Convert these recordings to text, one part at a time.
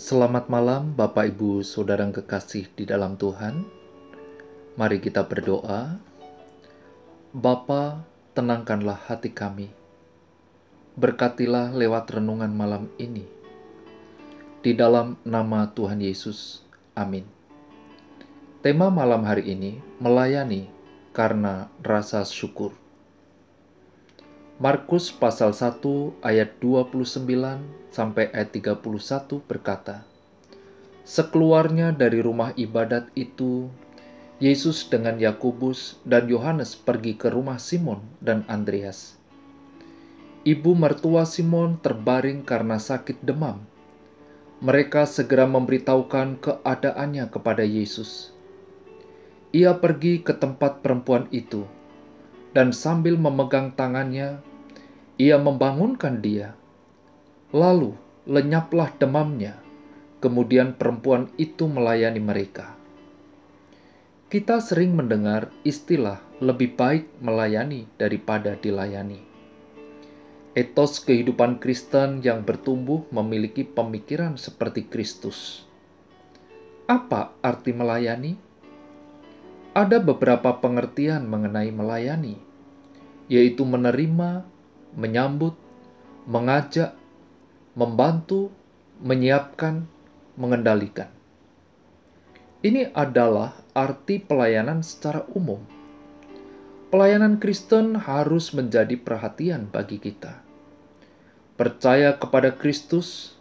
Selamat malam, Bapak, Ibu, saudara yang kekasih di dalam Tuhan. Mari kita berdoa. Bapa, tenangkanlah hati kami. Berkatilah lewat renungan malam ini. Di dalam nama Tuhan Yesus. Amin. Tema malam hari ini melayani karena rasa syukur. Markus pasal 1 ayat 29 sampai ayat 31 berkata, Sekeluarnya dari rumah ibadat itu, Yesus dengan Yakobus dan Yohanes pergi ke rumah Simon dan Andreas. Ibu mertua Simon terbaring karena sakit demam. Mereka segera memberitahukan keadaannya kepada Yesus. Ia pergi ke tempat perempuan itu, dan sambil memegang tangannya, ia membangunkan dia. Lalu lenyaplah demamnya. Kemudian perempuan itu melayani mereka. Kita sering mendengar istilah lebih baik melayani daripada dilayani. Etos kehidupan Kristen yang bertumbuh memiliki pemikiran seperti Kristus. Apa arti melayani? Ada beberapa pengertian mengenai melayani, yaitu menerima, menyambut, mengajak, membantu, menyiapkan, mengendalikan. Ini adalah arti pelayanan secara umum. Pelayanan Kristen harus menjadi perhatian bagi kita. Percaya kepada Kristus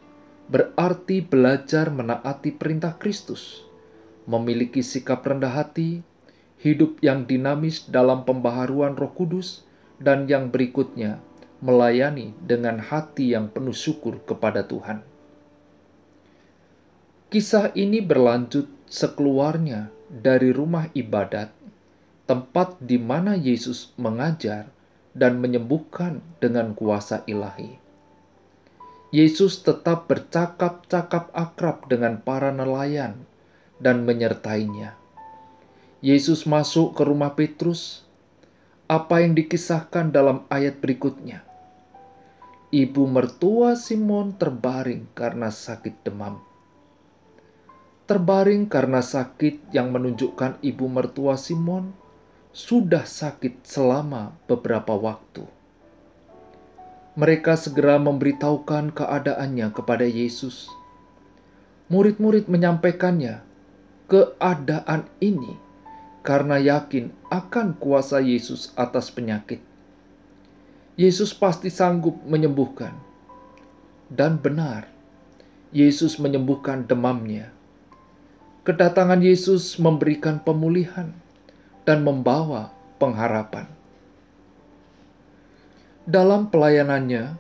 berarti belajar menaati perintah Kristus, memiliki sikap rendah hati, hidup yang dinamis dalam pembaharuan Roh Kudus, dan yang berikutnya melayani dengan hati yang penuh syukur kepada Tuhan. Kisah ini berlanjut sekeluarnya dari rumah ibadat, tempat di mana Yesus mengajar dan menyembuhkan dengan kuasa ilahi. Yesus tetap bercakap-cakap akrab dengan para nelayan dan menyertainya. Yesus masuk ke rumah Petrus. Apa yang dikisahkan dalam ayat berikutnya? Ibu mertua Simon terbaring karena sakit demam. Terbaring karena sakit yang menunjukkan ibu mertua Simon sudah sakit selama beberapa waktu. Mereka segera memberitahukan keadaannya kepada Yesus. Murid-murid menyampaikannya keadaan ini karena yakin akan kuasa Yesus atas penyakit. Yesus pasti sanggup menyembuhkan. Dan benar, Yesus menyembuhkan demamnya. Kedatangan Yesus memberikan pemulihan dan membawa pengharapan. Dalam pelayanannya,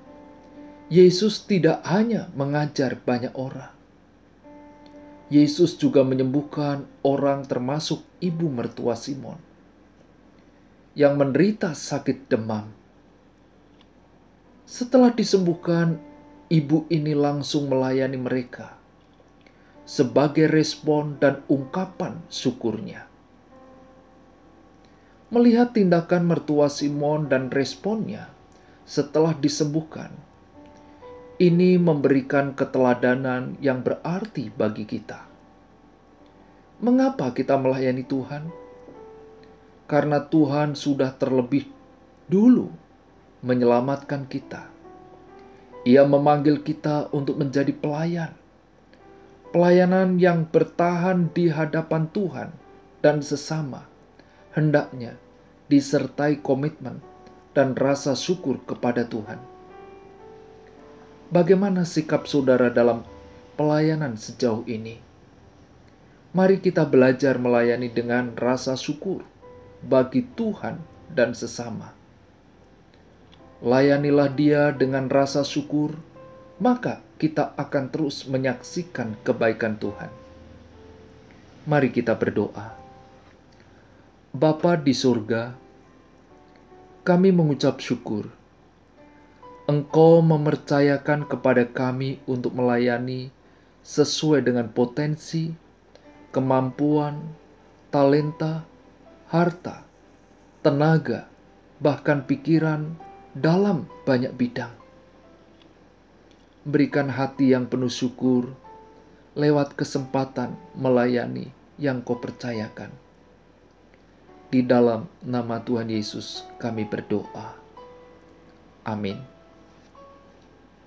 Yesus tidak hanya mengajar banyak orang. Yesus juga menyembuhkan orang termasuk ibu mertua Simon yang menderita sakit demam setelah disembuhkan, ibu ini langsung melayani mereka sebagai respon dan ungkapan syukurnya. Melihat tindakan mertua Simon dan responnya setelah disembuhkan, ini memberikan keteladanan yang berarti bagi kita. Mengapa kita melayani Tuhan? Karena Tuhan sudah terlebih dulu menyelamatkan kita. Ia memanggil kita untuk menjadi pelayan. Pelayanan yang bertahan di hadapan Tuhan dan sesama hendaknya disertai komitmen dan rasa syukur kepada Tuhan. Bagaimana sikap saudara dalam pelayanan sejauh ini? Mari kita belajar melayani dengan rasa syukur bagi Tuhan dan sesama layanilah Dia dengan rasa syukur, maka kita akan terus menyaksikan kebaikan Tuhan. Mari kita berdoa. Bapa di surga, kami mengucap syukur. Engkau mempercayakan kepada kami untuk melayani sesuai dengan potensi, kemampuan, talenta, harta, tenaga, bahkan pikiran, dalam banyak bidang. Berikan hati yang penuh syukur, lewat kesempatan melayani yang kau percayakan. Di dalam nama Tuhan Yesus kami berdoa. Amin.